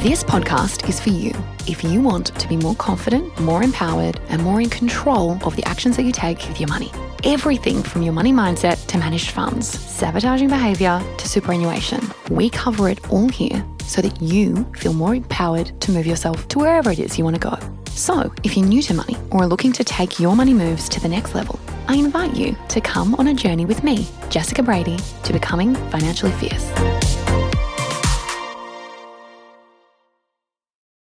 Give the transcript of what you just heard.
This podcast is for you if you want to be more confident, more empowered, and more in control of the actions that you take with your money. Everything from your money mindset to managed funds, sabotaging behavior to superannuation. We cover it all here so that you feel more empowered to move yourself to wherever it is you want to go. So, if you're new to money or are looking to take your money moves to the next level, I invite you to come on a journey with me, Jessica Brady, to becoming financially fierce.